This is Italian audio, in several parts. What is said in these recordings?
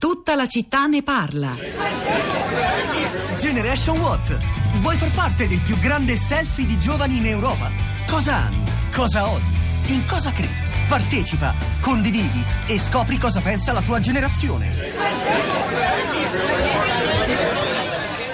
Tutta la città ne parla. Generation What? Vuoi far parte del più grande selfie di giovani in Europa? Cosa ami? Cosa odi? In cosa credi? Partecipa, condividi e scopri cosa pensa la tua generazione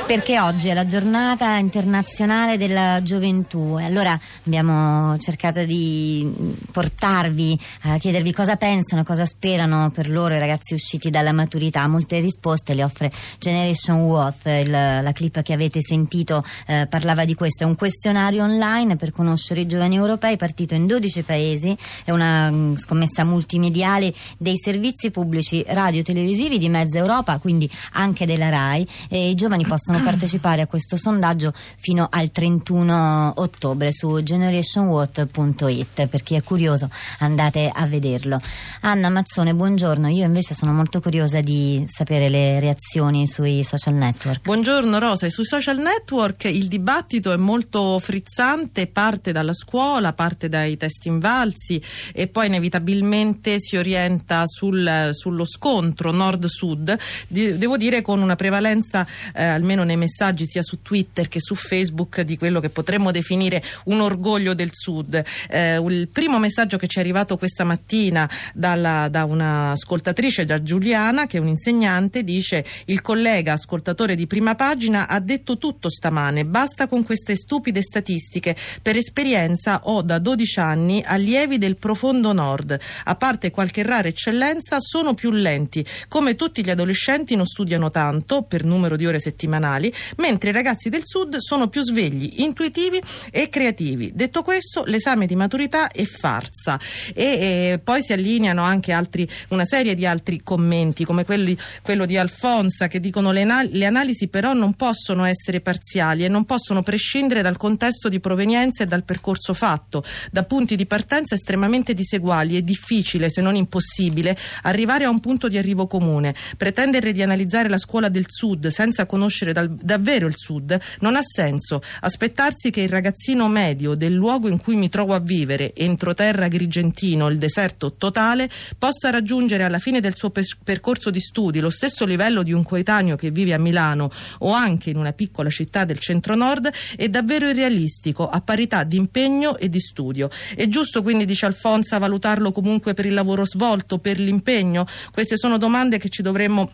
perché oggi è la giornata internazionale della gioventù. E allora abbiamo cercato di portarvi a chiedervi cosa pensano, cosa sperano per loro i ragazzi usciti dalla maturità. Molte risposte le offre Generation Worth, il, la clip che avete sentito eh, parlava di questo, è un questionario online per conoscere i giovani europei partito in 12 paesi, è una mm, scommessa multimediale dei servizi pubblici radio-televisivi di mezza Europa, quindi anche della RAI. E i giovani possono possono partecipare a questo sondaggio fino al 31 ottobre su generationwatt.it per chi è curioso andate a vederlo. Anna Mazzone buongiorno io invece sono molto curiosa di sapere le reazioni sui social network. Buongiorno Rosa sui social network il dibattito è molto frizzante parte dalla scuola parte dai test invalsi e poi inevitabilmente si orienta sul, sullo scontro nord-sud. Devo dire con una prevalenza eh, almeno nei messaggi sia su Twitter che su Facebook di quello che potremmo definire un orgoglio del Sud. Eh, il primo messaggio che ci è arrivato questa mattina dalla, da un'ascoltatrice, da Giuliana, che è un'insegnante, dice il collega ascoltatore di prima pagina ha detto tutto stamane, basta con queste stupide statistiche. Per esperienza ho da 12 anni allievi del profondo nord. A parte qualche rara eccellenza, sono più lenti. Come tutti gli adolescenti non studiano tanto, per numero di ore settimanali, professionali, mentre i ragazzi del Sud sono più svegli, intuitivi e creativi. Detto questo, l'esame di maturità è farsa e, e poi si allineano anche altri, una serie di altri commenti, come quelli, quello di Alfonsa, che dicono le, le analisi però non possono essere parziali e non possono prescindere dal contesto di provenienza e dal percorso fatto. Da punti di partenza estremamente diseguali è difficile, se non impossibile, arrivare a un punto di arrivo comune. Pretendere di analizzare la scuola del Sud senza conoscere dal davvero il Sud, non ha senso. Aspettarsi che il ragazzino medio del luogo in cui mi trovo a vivere, entroterra agrigentino, il deserto totale, possa raggiungere alla fine del suo percorso di studi lo stesso livello di un coetaneo che vive a Milano o anche in una piccola città del centro-nord è davvero irrealistico, a parità di impegno e di studio. È giusto quindi, dice Alfonsa, valutarlo comunque per il lavoro svolto, per l'impegno? Queste sono domande che ci dovremmo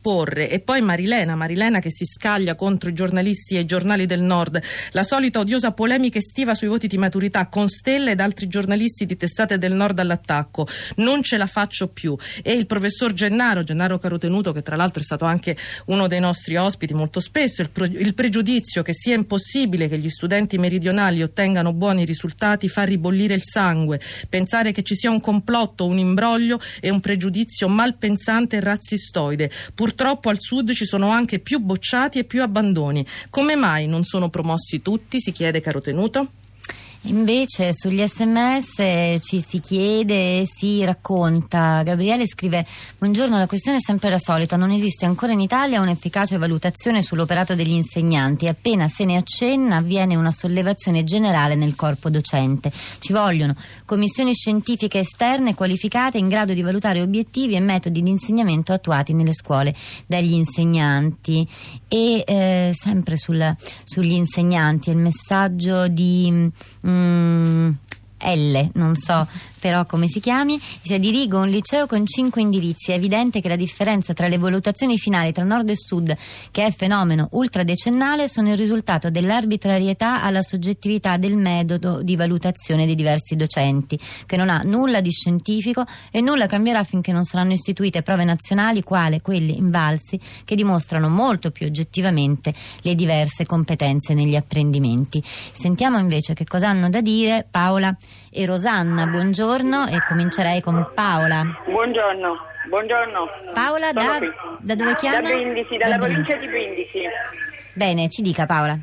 porre e poi Marilena, Marilena che si scaglia contro i giornalisti e i giornali del nord, la solita odiosa polemica estiva sui voti di maturità con Stella ed altri giornalisti di testate del nord all'attacco, non ce la faccio più. E il professor Gennaro, Gennaro Carotenuto che tra l'altro è stato anche uno dei nostri ospiti molto spesso, il, pro, il pregiudizio che sia impossibile che gli studenti meridionali ottengano buoni risultati fa ribollire il sangue, pensare che ci sia un complotto, un imbroglio è un pregiudizio malpensante e razzistoide Purtroppo al sud ci sono anche più bocciati e più abbandoni. Come mai non sono promossi tutti? Si chiede caro tenuto. Invece sugli sms ci si chiede e si racconta. Gabriele scrive: Buongiorno, la questione è sempre la solita. Non esiste ancora in Italia un'efficace valutazione sull'operato degli insegnanti. Appena se ne accenna avviene una sollevazione generale nel corpo docente. Ci vogliono commissioni scientifiche esterne qualificate in grado di valutare obiettivi e metodi di insegnamento attuati nelle scuole dagli insegnanti. E eh, sempre sul, sugli insegnanti, il messaggio di. Mm, L, non so però come si chiami, dice dirigo un liceo con cinque indirizzi, è evidente che la differenza tra le valutazioni finali tra nord e sud, che è fenomeno ultradecennale, sono il risultato dell'arbitrarietà alla soggettività del metodo di valutazione dei diversi docenti, che non ha nulla di scientifico e nulla cambierà finché non saranno istituite prove nazionali quale quelle invalsi che dimostrano molto più oggettivamente le diverse competenze negli apprendimenti. Sentiamo invece che cosa hanno da dire Paola e Rosanna. Buongiorno e comincerei con Paola. Buongiorno. Buongiorno. Paola da, da, dove chiama? Da Brindisi, dalla da provincia di Brindisi. Bene, ci dica Paola.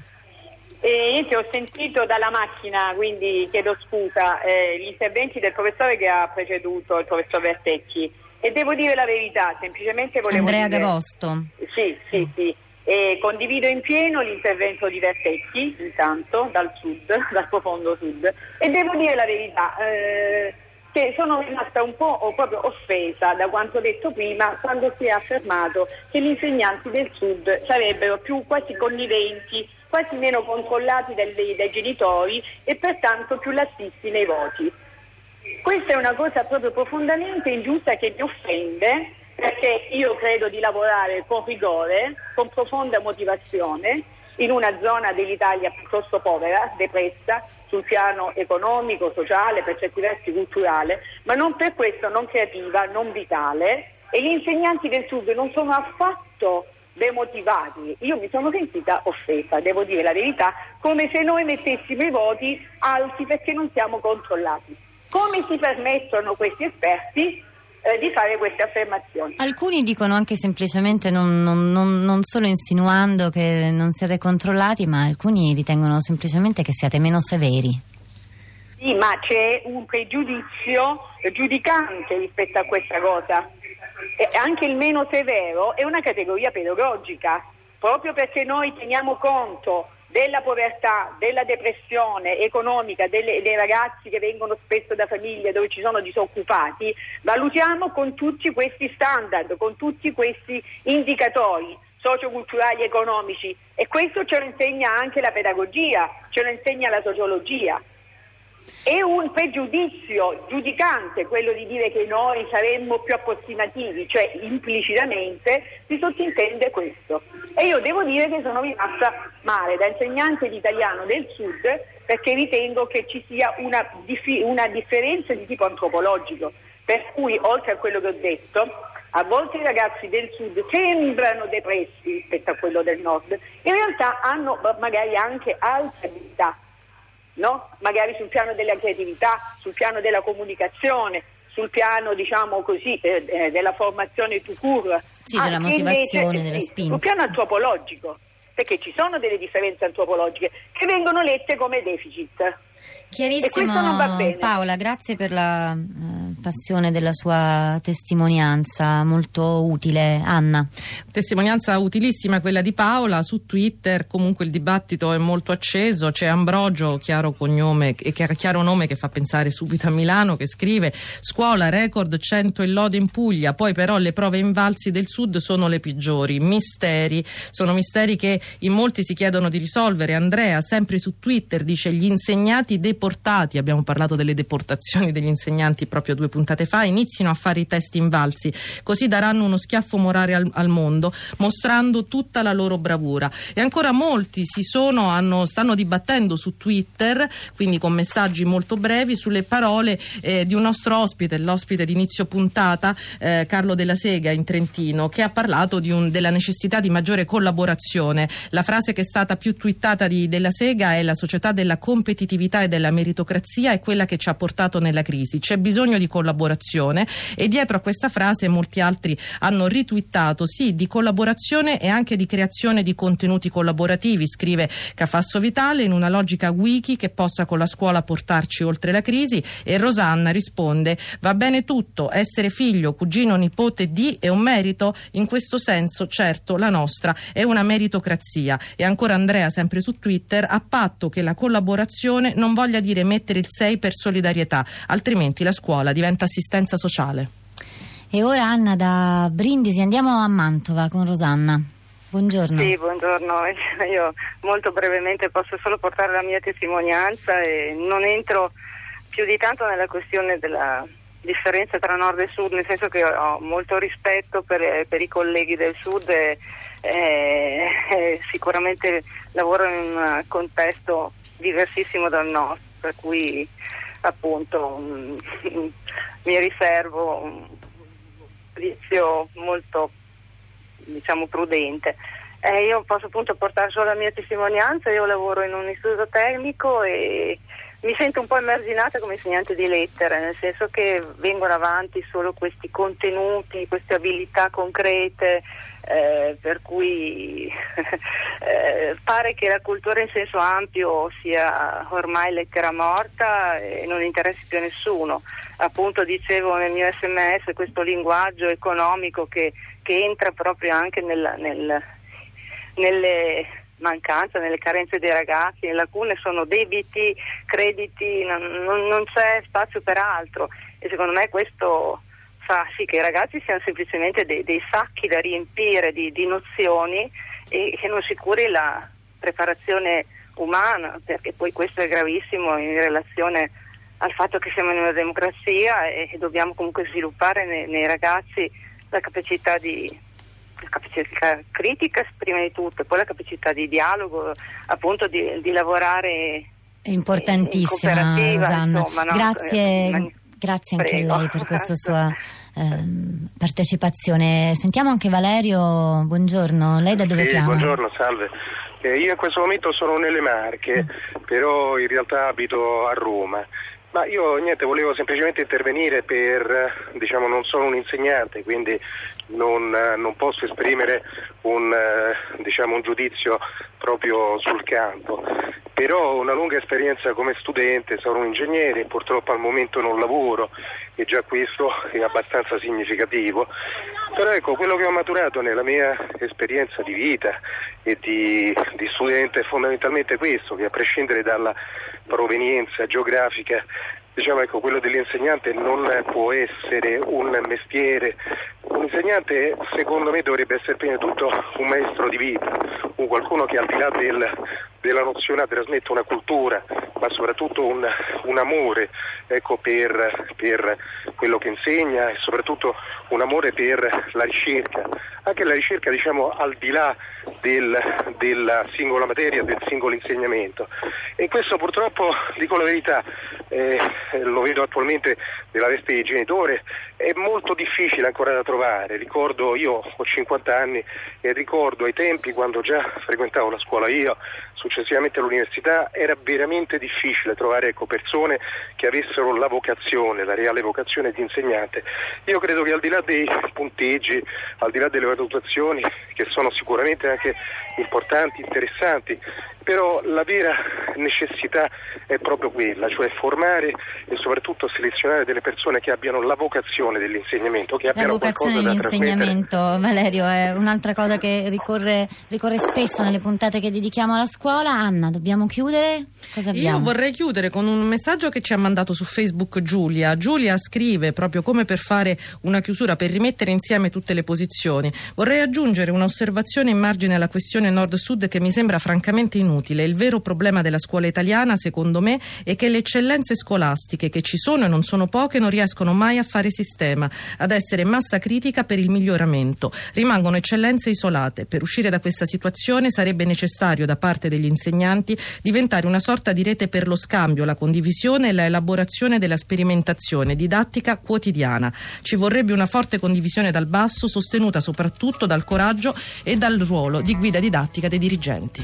E io ti ho sentito dalla macchina, quindi chiedo scusa, eh, gli interventi del professore che ha preceduto, il professor Vertecchi. E devo dire la verità, semplicemente volevo Andrea dire... Gavosto. Sì, sì, sì. E condivido in pieno l'intervento di Vertetti, intanto, dal sud, dal profondo sud, e devo dire la verità, eh, che sono rimasta un po' proprio offesa da quanto detto prima quando si è affermato che gli insegnanti del Sud sarebbero più quasi conniventi, quasi meno controllati dai, dai genitori e pertanto più lassisti nei voti. Questa è una cosa proprio profondamente ingiusta che mi offende perché io credo di lavorare con rigore, con profonda motivazione in una zona dell'Italia piuttosto povera, depressa, sul piano economico, sociale, per certi versi culturale, ma non per questo non creativa, non vitale e gli insegnanti del Sud non sono affatto demotivati. Io mi sono sentita offesa, devo dire la verità, come se noi mettessimo i voti alti perché non siamo controllati. Come si permettono questi esperti eh, di fare queste affermazioni. Alcuni dicono anche semplicemente, non, non, non, non, solo insinuando che non siete controllati, ma alcuni ritengono semplicemente che siate meno severi. Sì, ma c'è un pregiudizio giudicante rispetto a questa cosa. E anche il meno severo è una categoria pedagogica, proprio perché noi teniamo conto della povertà, della depressione economica delle, dei ragazzi che vengono spesso da famiglie dove ci sono disoccupati, valutiamo con tutti questi standard, con tutti questi indicatori socioculturali e economici e questo ce lo insegna anche la pedagogia, ce lo insegna la sociologia. È un pregiudizio giudicante quello di dire che noi saremmo più approssimativi, cioè implicitamente si sottintende questo. E io devo dire che sono rimasta male da insegnante di italiano del Sud perché ritengo che ci sia una, una differenza di tipo antropologico, per cui oltre a quello che ho detto, a volte i ragazzi del sud sembrano depressi rispetto a quello del nord, in realtà hanno magari anche altre abilità no? magari sul piano della creatività, sul piano della comunicazione, sul piano diciamo così, eh, eh della formazione tout court, sì, della motivazione, invece, della spinta. Sul piano antropologico, perché ci sono delle differenze antropologiche che vengono lette come deficit. Chiarissimo, Paola, grazie per la eh, passione della sua testimonianza, molto utile. Anna. Testimonianza utilissima quella di Paola, su Twitter comunque il dibattito è molto acceso, c'è Ambrogio, chiaro, cognome, chiaro nome che fa pensare subito a Milano, che scrive scuola record 100 e lode in Puglia, poi però le prove invalsi del sud sono le peggiori, misteri, sono misteri che in molti si chiedono di risolvere. Andrea, sempre su Twitter, dice gli insegnati deportati, abbiamo parlato delle deportazioni degli insegnanti proprio due puntate fa, inizino a fare i test invalsi, così daranno uno schiaffo morale al, al mondo, mostrando tutta la loro bravura. E ancora molti si sono, hanno, stanno dibattendo su Twitter, quindi con messaggi molto brevi, sulle parole eh, di un nostro ospite, l'ospite di inizio puntata, eh, Carlo della Sega in Trentino, che ha parlato un, della necessità di maggiore collaborazione. La frase che è stata più twittata di, della Sega è la società della competitività e della meritocrazia è quella che ci ha portato nella crisi. C'è bisogno di collaborazione e dietro a questa frase molti altri hanno ritwittato sì di collaborazione e anche di creazione di contenuti collaborativi, scrive Cafasso Vitale in una logica wiki che possa con la scuola portarci oltre la crisi. E Rosanna risponde va bene tutto, essere figlio, cugino, nipote di è un merito, in questo senso certo la nostra è una meritocrazia. E ancora Andrea sempre su Twitter a patto che la collaborazione non voglia dire mettere il 6 per solidarietà, altrimenti la scuola diventa diventa assistenza sociale. E ora Anna da Brindisi andiamo a Mantova con Rosanna. Buongiorno. Sì, buongiorno. Io molto brevemente posso solo portare la mia testimonianza e non entro più di tanto nella questione della differenza tra nord e sud, nel senso che ho molto rispetto per, per i colleghi del sud e, e, e sicuramente lavorano in un contesto diversissimo dal nostro, per cui appunto mm, mi riservo un giudizio molto diciamo prudente. Eh, io posso appunto portare solo la mia testimonianza, io lavoro in un istituto tecnico e mi sento un po' emarginata come insegnante di lettere, nel senso che vengono avanti solo questi contenuti, queste abilità concrete, eh, per cui eh, pare che la cultura in senso ampio sia ormai lettera morta e non interessi più a nessuno. Appunto dicevo nel mio sms questo linguaggio economico che, che entra proprio anche nel, nel, nelle mancanza, nelle carenze dei ragazzi, le lacune sono debiti, crediti, non, non, c'è spazio per altro. E secondo me questo fa sì che i ragazzi siano semplicemente dei, dei sacchi da riempire di, di nozioni e che non si curi la preparazione umana, perché poi questo è gravissimo in relazione al fatto che siamo in una democrazia e che dobbiamo comunque sviluppare nei, nei ragazzi la capacità di capacità critica prima di tutto, poi la capacità di dialogo, appunto di, di lavorare è importantissima, Rosanna. Insomma, no? Grazie, eh, grazie anche Prego. a lei per questa sua eh, partecipazione. Sentiamo anche Valerio, buongiorno, lei da dove sì, chiama? Buongiorno, salve. Eh, io in questo momento sono nelle Marche, mm. però in realtà abito a Roma. Ma io niente, volevo semplicemente intervenire per, diciamo, non sono un insegnante, quindi non, non posso esprimere un, diciamo, un, giudizio proprio sul campo. Però ho una lunga esperienza come studente, sono un ingegnere, purtroppo al momento non lavoro e già questo è abbastanza significativo. Però ecco, quello che ho maturato nella mia esperienza di vita e di, di studente è fondamentalmente questo, che a prescindere dalla provenienza geografica diciamo ecco, quello dell'insegnante non può essere un mestiere. Un insegnante secondo me dovrebbe essere prima di tutto un maestro di vita, un qualcuno che al di là del, della nozione trasmette una cultura, ma soprattutto un, un amore ecco, per, per, quello che insegna e soprattutto un amore per la ricerca, anche la ricerca diciamo al di là del, della singola materia, del singolo insegnamento. E questo purtroppo, dico la verità, eh, lo vedo attualmente nella veste di genitore, è molto difficile ancora da trovare. Ricordo, io ho 50 anni e ricordo ai tempi quando già frequentavo la scuola io, successivamente all'università, era veramente difficile trovare ecco, persone che avessero la vocazione, la reale vocazione di insegnante. Io credo che al di là dei punteggi, al di là delle valutazioni, che sono sicuramente anche importanti, interessanti, però la vera necessità è proprio quella, cioè formare e soprattutto selezionare delle persone che abbiano la vocazione dell'insegnamento, che abbiano la vocazione dell'insegnamento, Valerio, è un'altra cosa che ricorre, ricorre, spesso nelle puntate che dedichiamo alla scuola. Anna, dobbiamo chiudere? Cosa abbiamo? Io vorrei chiudere con un messaggio che ci ha mandato su Facebook Giulia. Giulia scrive proprio come per fare una chiusura, per rimettere insieme tutte le posizioni. Vorrei aggiungere un'osservazione in margine alla questione nord-sud che mi sembra francamente inutile. Il vero problema della scuola italiana, secondo me, è che le eccellenze scolastiche che ci sono e non sono poche non riescono mai a fare sistema, ad essere massa critica per il miglioramento. Rimangono eccellenze isolate. Per uscire da questa situazione sarebbe necessario da parte degli insegnanti diventare una sorta di rete per lo scambio, la condivisione e la elaborazione della sperimentazione didattica quotidiana. Ci vorrebbe una forte condivisione dal basso, sostenuta soprattutto dal coraggio e dal ruolo di guida didattica dei dirigenti.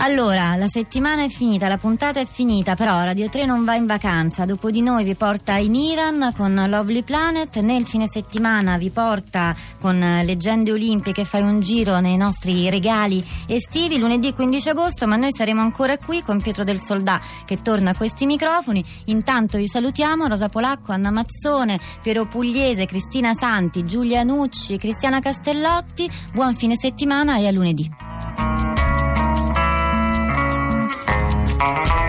Allora, la settimana è finita, la puntata è finita, però Radio 3 non va in vacanza. Dopo di noi vi porta in Iran con Lovely Planet. Nel fine settimana vi porta con Leggende Olimpiche, fai un giro nei nostri regali estivi. Lunedì 15 agosto, ma noi saremo ancora qui con Pietro del Soldà che torna a questi microfoni. Intanto vi salutiamo Rosa Polacco, Anna Mazzone, Piero Pugliese, Cristina Santi, Giulia Nucci, Cristiana Castellotti. Buon fine settimana e a lunedì. Thank you.